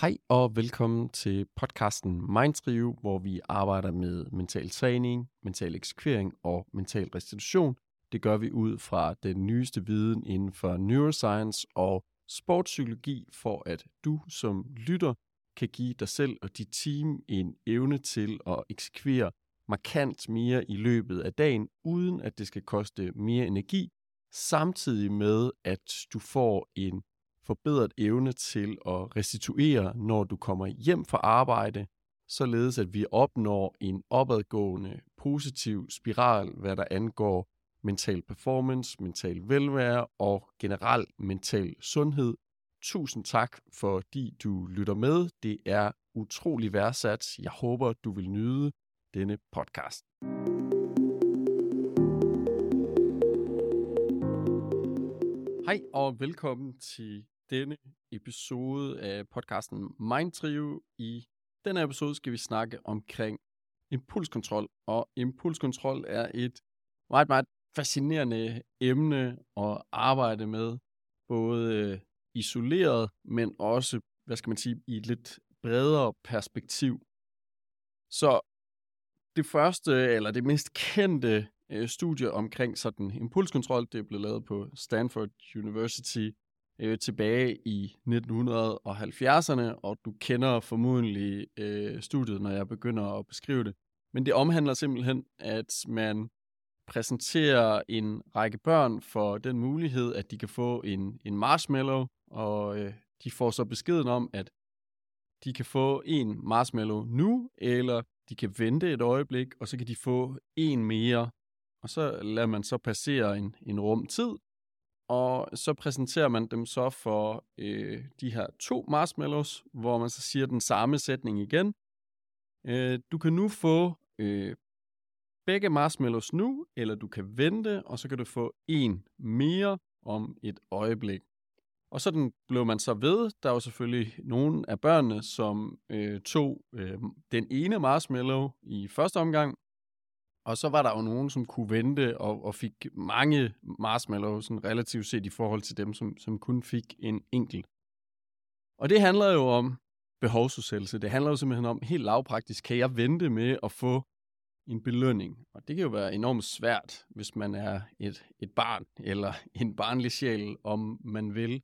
Hej og velkommen til podcasten Mindtrio, hvor vi arbejder med mental træning, mental eksekvering og mental restitution. Det gør vi ud fra den nyeste viden inden for neuroscience og sportspsykologi, for at du som lytter kan give dig selv og dit team en evne til at eksekvere markant mere i løbet af dagen, uden at det skal koste mere energi, samtidig med at du får en forbedret evne til at restituere, når du kommer hjem fra arbejde, således at vi opnår en opadgående positiv spiral, hvad der angår mental performance, mental velvære og generel mental sundhed. Tusind tak, fordi du lytter med. Det er utrolig værdsat. Jeg håber, du vil nyde denne podcast. Hej og velkommen til denne episode af podcasten Mind Trio. I denne episode skal vi snakke omkring impulskontrol, og impulskontrol er et meget, meget fascinerende emne at arbejde med, både øh, isoleret, men også, hvad skal man sige, i et lidt bredere perspektiv. Så det første, eller det mest kendte øh, studie omkring sådan impulskontrol, det blev lavet på Stanford University øh, tilbage i 1970'erne, og du kender formodentlig øh, studiet, når jeg begynder at beskrive det. Men det omhandler simpelthen, at man præsenterer en række børn for den mulighed, at de kan få en, en marshmallow, og øh, de får så beskeden om, at de kan få en marshmallow nu, eller de kan vente et øjeblik, og så kan de få en mere. Og så lader man så passere en, en rum tid, og så præsenterer man dem så for øh, de her to marshmallows, hvor man så siger den samme sætning igen. Øh, du kan nu få øh, begge marshmallows nu, eller du kan vente, og så kan du få en mere om et øjeblik. Og sådan blev man så ved. Der var selvfølgelig nogle af børnene, som øh, tog øh, den ene marshmallow i første omgang, og så var der jo nogen, som kunne vente og, og fik mange marshmallows, sådan relativt set i forhold til dem, som, som kun fik en enkelt. Og det handler jo om behovsudsættelse. Det handler jo simpelthen om, helt lavpraktisk, kan jeg vente med at få en belønning? Og det kan jo være enormt svært, hvis man er et, et barn eller en barnlig sjæl, om man vil.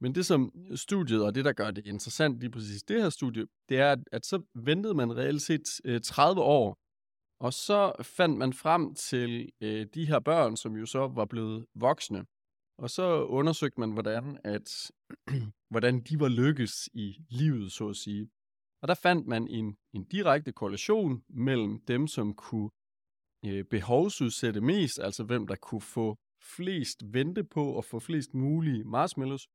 Men det som studiet, og det der gør det interessant lige præcis det her studie, det er, at, så ventede man reelt set øh, 30 år og så fandt man frem til øh, de her børn, som jo så var blevet voksne. Og så undersøgte man, hvordan, at, hvordan de var lykkes i livet, så at sige. Og der fandt man en, en direkte korrelation mellem dem, som kunne øh, behovsudsætte mest, altså hvem der kunne få flest vente på og få flest mulige marshmallows,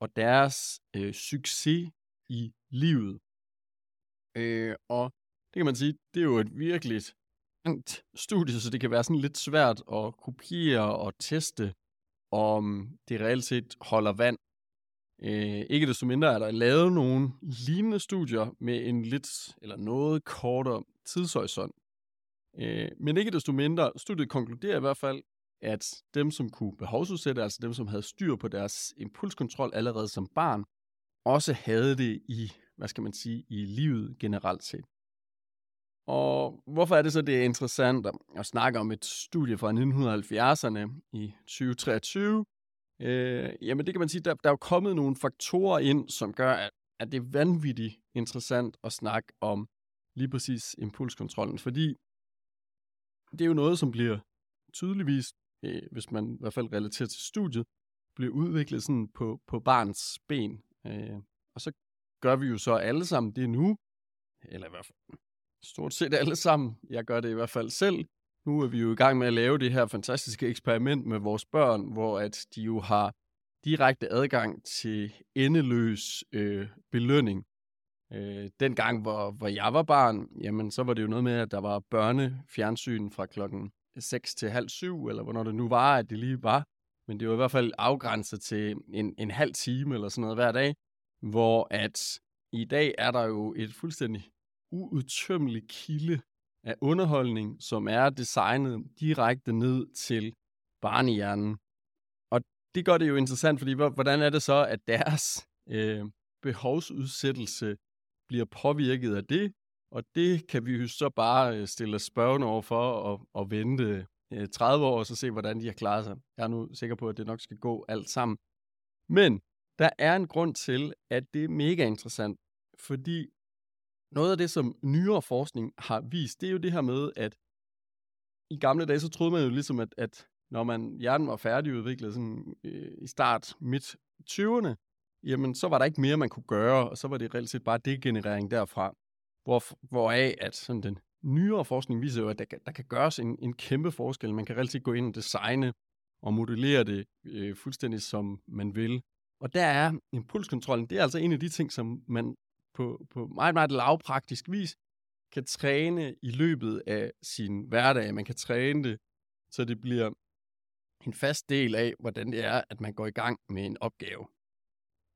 og deres øh, succes i livet. Øh, og det kan man sige, det er jo et virkelig langt studie, så det kan være sådan lidt svært at kopiere og teste, om det reelt set holder vand. Øh, ikke desto mindre er der lavet nogle lignende studier med en lidt eller noget kortere tidshorisont. Øh, men ikke desto mindre, studiet konkluderer i hvert fald, at dem, som kunne behovsudsætte, altså dem, som havde styr på deres impulskontrol allerede som barn, også havde det i, hvad skal man sige, i livet generelt set. Og hvorfor er det så, det er interessant at snakke om et studie fra 1970'erne i 2023? Øh, jamen det kan man sige, der, der er jo kommet nogle faktorer ind, som gør, at, at det er vanvittigt interessant at snakke om lige præcis impulskontrollen, fordi det er jo noget, som bliver tydeligvis, øh, hvis man i hvert fald relaterer til studiet, bliver udviklet sådan på, på barns ben. Øh, og så gør vi jo så alle sammen det nu, eller i hvert fald stort set alle sammen. Jeg gør det i hvert fald selv. Nu er vi jo i gang med at lave det her fantastiske eksperiment med vores børn, hvor at de jo har direkte adgang til endeløs øh, belønning. Øh, den gang, hvor, hvor jeg var barn, jamen så var det jo noget med, at der var børnefjernsyn fra klokken 6 til halv syv, eller hvornår det nu var, at det lige var. Men det var i hvert fald afgrænset til en, en halv time eller sådan noget hver dag, hvor at i dag er der jo et fuldstændig uudtømmelig kilde af underholdning, som er designet direkte ned til barnehjernen. Og det gør det jo interessant, fordi hvordan er det så, at deres øh, behovsudsættelse bliver påvirket af det, og det kan vi jo så bare øh, stille spørgsmål spørgende over for og, og vente øh, 30 år og så se, hvordan de har klaret sig. Jeg er nu sikker på, at det nok skal gå alt sammen. Men der er en grund til, at det er mega interessant, fordi noget af det, som nyere forskning har vist, det er jo det her med, at i gamle dage, så troede man jo ligesom, at, at når man hjernen var færdigudviklet sådan, øh, i start midt 20'erne, jamen så var der ikke mere, man kunne gøre, og så var det reelt set bare degenerering derfra. Hvor, hvoraf at sådan den nyere forskning viser jo, at der, der kan gøres en, en kæmpe forskel. Man kan reelt set gå ind og designe og modellere det øh, fuldstændig som man vil. Og der er impulskontrollen, det er altså en af de ting, som man på, på meget, meget lavpraktisk vis kan træne i løbet af sin hverdag. Man kan træne det, så det bliver en fast del af, hvordan det er, at man går i gang med en opgave.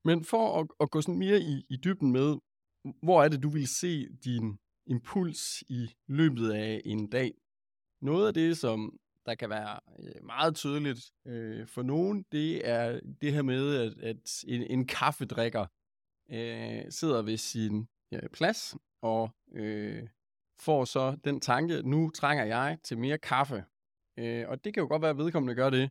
Men for at, at gå sådan mere i, i dybden med, hvor er det, du vil se din impuls i løbet af en dag? Noget af det, som der kan være øh, meget tydeligt øh, for nogen, det er det her med, at, at en, en kaffedrikker øh, sidder ved sin ja, plads og øh, får så den tanke, nu trænger jeg til mere kaffe. Øh, og det kan jo godt være, at vedkommende gør det.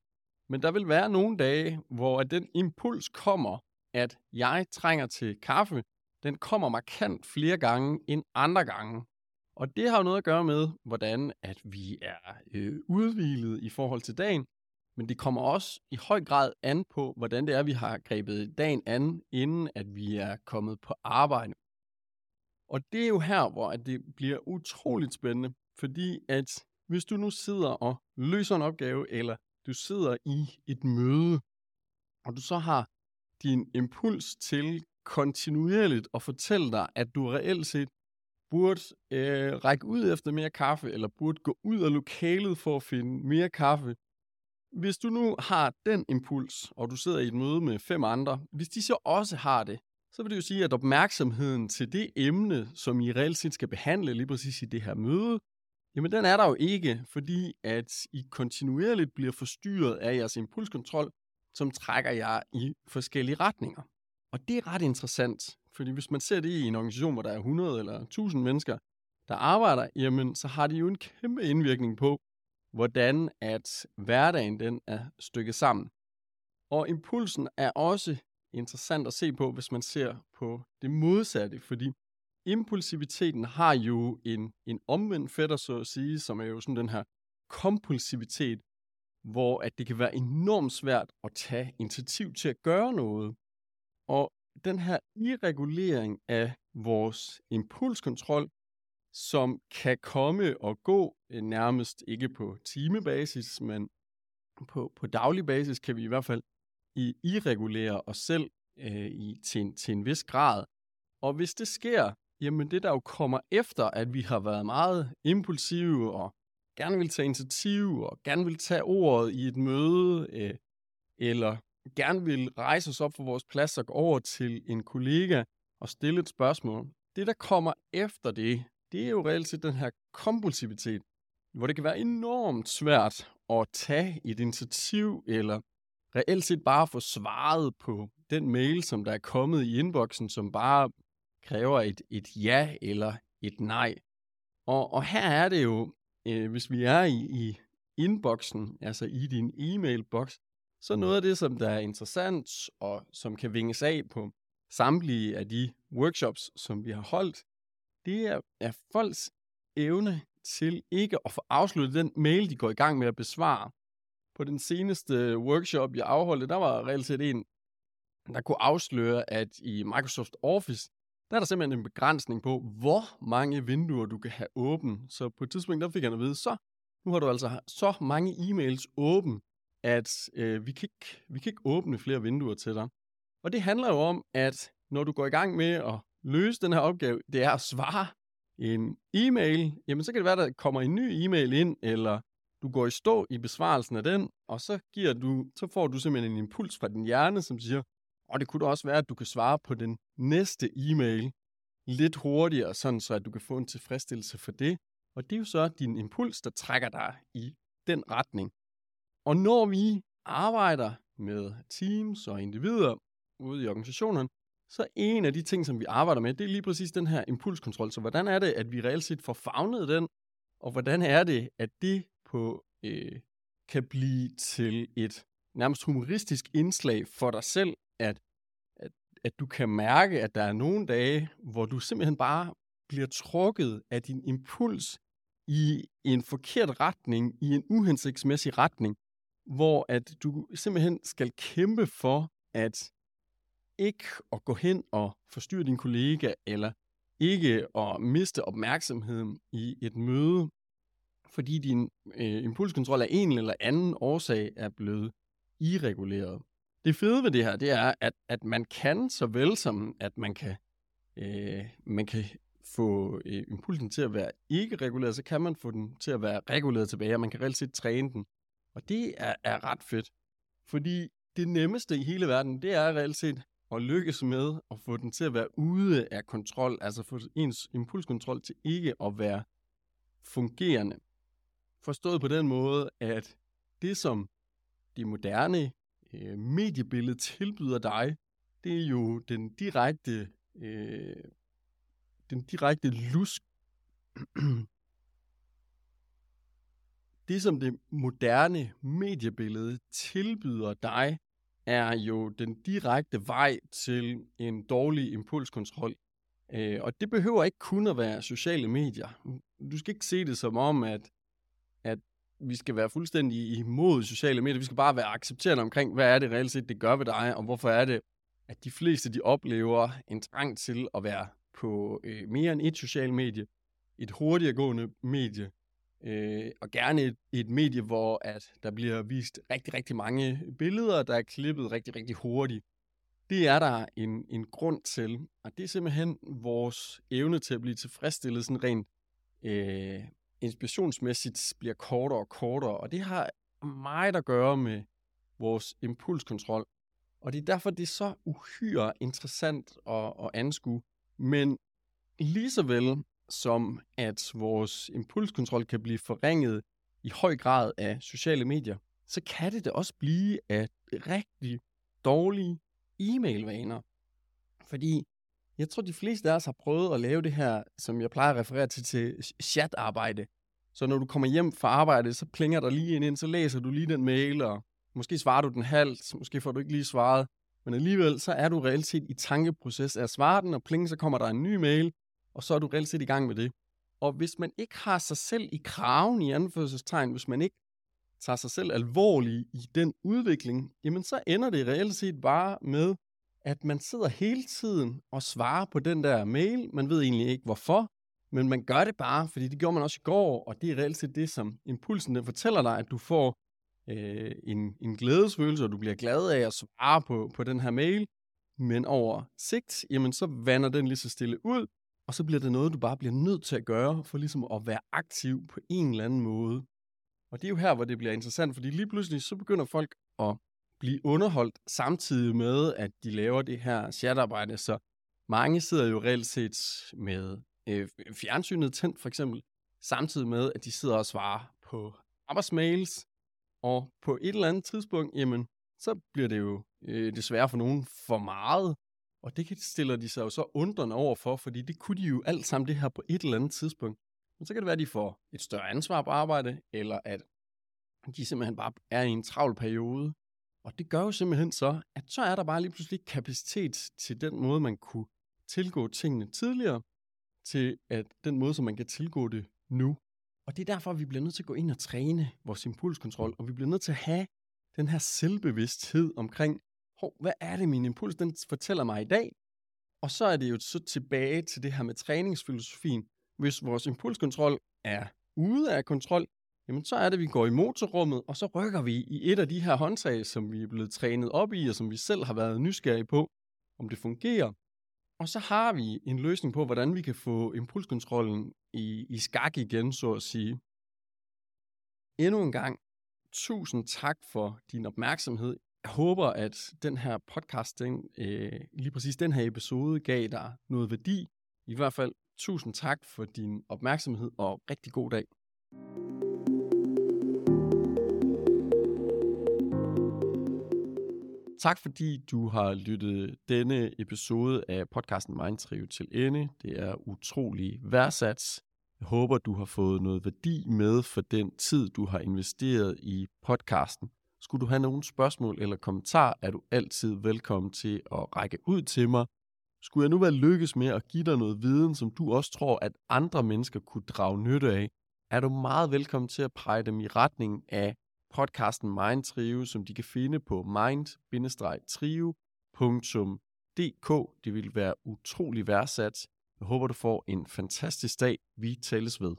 Men der vil være nogle dage, hvor at den impuls kommer, at jeg trænger til kaffe, den kommer markant flere gange end andre gange. Og det har jo noget at gøre med, hvordan at vi er øh, udvilet i forhold til dagen, men det kommer også i høj grad an på, hvordan det er, vi har grebet dagen an, inden at vi er kommet på arbejde. Og det er jo her, hvor at det bliver utroligt spændende, fordi at hvis du nu sidder og løser en opgave, eller du sidder i et møde, og du så har din impuls til kontinuerligt at fortælle dig, at du reelt set burde øh, række ud efter mere kaffe, eller burde gå ud af lokalet for at finde mere kaffe. Hvis du nu har den impuls, og du sidder i et møde med fem andre, hvis de så også har det, så vil det jo sige, at opmærksomheden til det emne, som I reelt set skal behandle lige præcis i det her møde, jamen den er der jo ikke, fordi at I kontinuerligt bliver forstyrret af jeres impulskontrol, som trækker jer i forskellige retninger. Og det er ret interessant, fordi hvis man ser det i en organisation, hvor der er 100 eller 1000 mennesker, der arbejder, jamen så har de jo en kæmpe indvirkning på, hvordan at hverdagen den er stykket sammen. Og impulsen er også interessant at se på, hvis man ser på det modsatte, fordi impulsiviteten har jo en, en omvendt fætter, så at sige, som er jo sådan den her kompulsivitet, hvor at det kan være enormt svært at tage initiativ til at gøre noget. Og den her irregulering af vores impulskontrol, som kan komme og gå øh, nærmest ikke på timebasis, men på, på daglig basis kan vi i hvert fald i irregulere os selv øh, i, til, en, til en vis grad. Og hvis det sker, jamen det der jo kommer efter, at vi har været meget impulsive og gerne vil tage initiativ og gerne vil tage ordet i et møde, øh, eller gerne vil rejse os op fra vores plads og gå over til en kollega og stille et spørgsmål. Det, der kommer efter det, det er jo reelt set den her kompulsivitet, hvor det kan være enormt svært at tage et initiativ, eller reelt set bare få svaret på den mail, som der er kommet i inboxen, som bare kræver et, et ja eller et nej. Og, og her er det jo, øh, hvis vi er i, i inboxen, altså i din e-mailboks, så noget af det, som der er interessant, og som kan vinges af på samtlige af de workshops, som vi har holdt, det er, er folks evne til ikke at få afsluttet den mail, de går i gang med at besvare. På den seneste workshop, jeg afholdte, der var reelt set en, der kunne afsløre, at i Microsoft Office, der er der simpelthen en begrænsning på, hvor mange vinduer du kan have åben. Så på et tidspunkt, der fik han at vide, så nu har du altså så mange e-mails åben, at øh, vi, kan ikke, vi kan ikke åbne flere vinduer til dig. Og det handler jo om, at når du går i gang med at løse den her opgave, det er at svare en e-mail, jamen så kan det være, der kommer en ny e-mail ind, eller du går i stå i besvarelsen af den, og så, giver du, så får du simpelthen en impuls fra din hjerne, som siger, og det kunne da også være, at du kan svare på den næste e-mail lidt hurtigere, sådan så at du kan få en tilfredsstillelse for det. Og det er jo så din impuls, der trækker dig i den retning. Og når vi arbejder med teams og individer ude i organisationen, så en af de ting, som vi arbejder med, det er lige præcis den her impulskontrol. Så hvordan er det, at vi reelt set får fagnet den, og hvordan er det, at det på øh, kan blive til et nærmest humoristisk indslag for dig selv, at, at, at du kan mærke, at der er nogle dage, hvor du simpelthen bare bliver trukket af din impuls i en forkert retning, i en uhensigtsmæssig retning, hvor at du simpelthen skal kæmpe for at ikke at gå hen og forstyrre din kollega, eller ikke at miste opmærksomheden i et møde, fordi din øh, impulskontrol af en eller anden årsag er blevet irreguleret. Det fede ved det her, det er, at, at man kan, så vel som at man kan, øh, man kan få øh, impulsen til at være ikke reguleret, så kan man få den til at være reguleret tilbage, og man kan reelt set træne den. Og det er, er ret fedt. Fordi det nemmeste i hele verden, det er reelt set og lykkes med at få den til at være ude af kontrol, altså få ens impulskontrol til ikke at være fungerende. Forstået på den måde, at det som det moderne øh, mediebillede tilbyder dig, det er jo den direkte, øh, den direkte lusk. det som det moderne mediebillede tilbyder dig, er jo den direkte vej til en dårlig impulskontrol. Øh, og det behøver ikke kun at være sociale medier. Du skal ikke se det som om, at, at vi skal være fuldstændig imod sociale medier. Vi skal bare være accepterende omkring, hvad er det reelt set, det gør ved dig, og hvorfor er det, at de fleste de oplever en trang til at være på øh, mere end et socialt medie, et hurtigere gående medie, øh, og gerne et, et medie, hvor at der bliver vist rigtig, rigtig mange billeder, der er klippet rigtig, rigtig hurtigt. Det er der en, en grund til, og det er simpelthen vores evne til at blive tilfredsstillet sådan rent øh, inspirationsmæssigt bliver kortere og kortere, og det har meget at gøre med vores impulskontrol. Og det er derfor, det er så uhyre interessant at, at anskue. Men lige så vel som at vores impulskontrol kan blive forringet i høj grad af sociale medier, så kan det da også blive af rigtig dårlige e-mailvaner. Fordi jeg tror, de fleste af os har prøvet at lave det her, som jeg plejer at referere til, til chatarbejde. Så når du kommer hjem fra arbejde, så plinger der lige ind, så læser du lige den mail, og måske svarer du den halvt, måske får du ikke lige svaret. Men alligevel, så er du reelt set i tankeproces af at svare den, og pling, så kommer der en ny mail, og så er du reelt set i gang med det. Og hvis man ikke har sig selv i kraven i anførselstegn, hvis man ikke tager sig selv alvorligt i den udvikling, jamen så ender det reelt set bare med, at man sidder hele tiden og svarer på den der mail. Man ved egentlig ikke hvorfor, men man gør det bare, fordi det gjorde man også i går, og det er reelt set det, som impulsen den fortæller dig, at du får øh, en, en glædesfølelse, og du bliver glad af at svare på, på den her mail. Men over sigt, jamen så vander den lige så stille ud, og så bliver det noget, du bare bliver nødt til at gøre, for ligesom at være aktiv på en eller anden måde. Og det er jo her, hvor det bliver interessant, fordi lige pludselig så begynder folk at blive underholdt samtidig med, at de laver det her chatarbejde. Så mange sidder jo reelt set med øh, fjernsynet tændt, for eksempel, samtidig med, at de sidder og svarer på arbejdsmails, og på et eller andet tidspunkt, jamen, så bliver det jo øh, desværre for nogen for meget, og det stiller de sig jo så undrende over for, fordi det kunne de jo alt sammen det her på et eller andet tidspunkt. Men så kan det være, at de får et større ansvar på arbejde, eller at de simpelthen bare er i en travl periode. Og det gør jo simpelthen så, at så er der bare lige pludselig kapacitet til den måde, man kunne tilgå tingene tidligere, til at den måde, som man kan tilgå det nu. Og det er derfor, at vi bliver nødt til at gå ind og træne vores impulskontrol, og vi bliver nødt til at have den her selvbevidsthed omkring, hov, hvad er det, min impuls den fortæller mig i dag? Og så er det jo så tilbage til det her med træningsfilosofien. Hvis vores impulskontrol er ude af kontrol, jamen så er det, at vi går i motorrummet, og så rykker vi i et af de her håndtag, som vi er blevet trænet op i, og som vi selv har været nysgerrige på, om det fungerer. Og så har vi en løsning på, hvordan vi kan få impulskontrollen i, i skak igen, så at sige. Endnu en gang, tusind tak for din opmærksomhed. Jeg håber, at den her podcast, den, øh, lige præcis den her episode, gav dig noget værdi. I hvert fald tusind tak for din opmærksomhed, og rigtig god dag. Tak fordi du har lyttet denne episode af podcasten Mindtrive til ende. Det er utrolig værdsat. Jeg håber, du har fået noget værdi med for den tid, du har investeret i podcasten. Skulle du have nogle spørgsmål eller kommentarer, er du altid velkommen til at række ud til mig. Skulle jeg nu være lykkes med at give dig noget viden, som du også tror, at andre mennesker kunne drage nytte af, er du meget velkommen til at pege dem i retning af podcasten Mind Trio, som de kan finde på mind-trio.dk. Det vil være utrolig værdsat. Jeg håber, du får en fantastisk dag. Vi tales ved.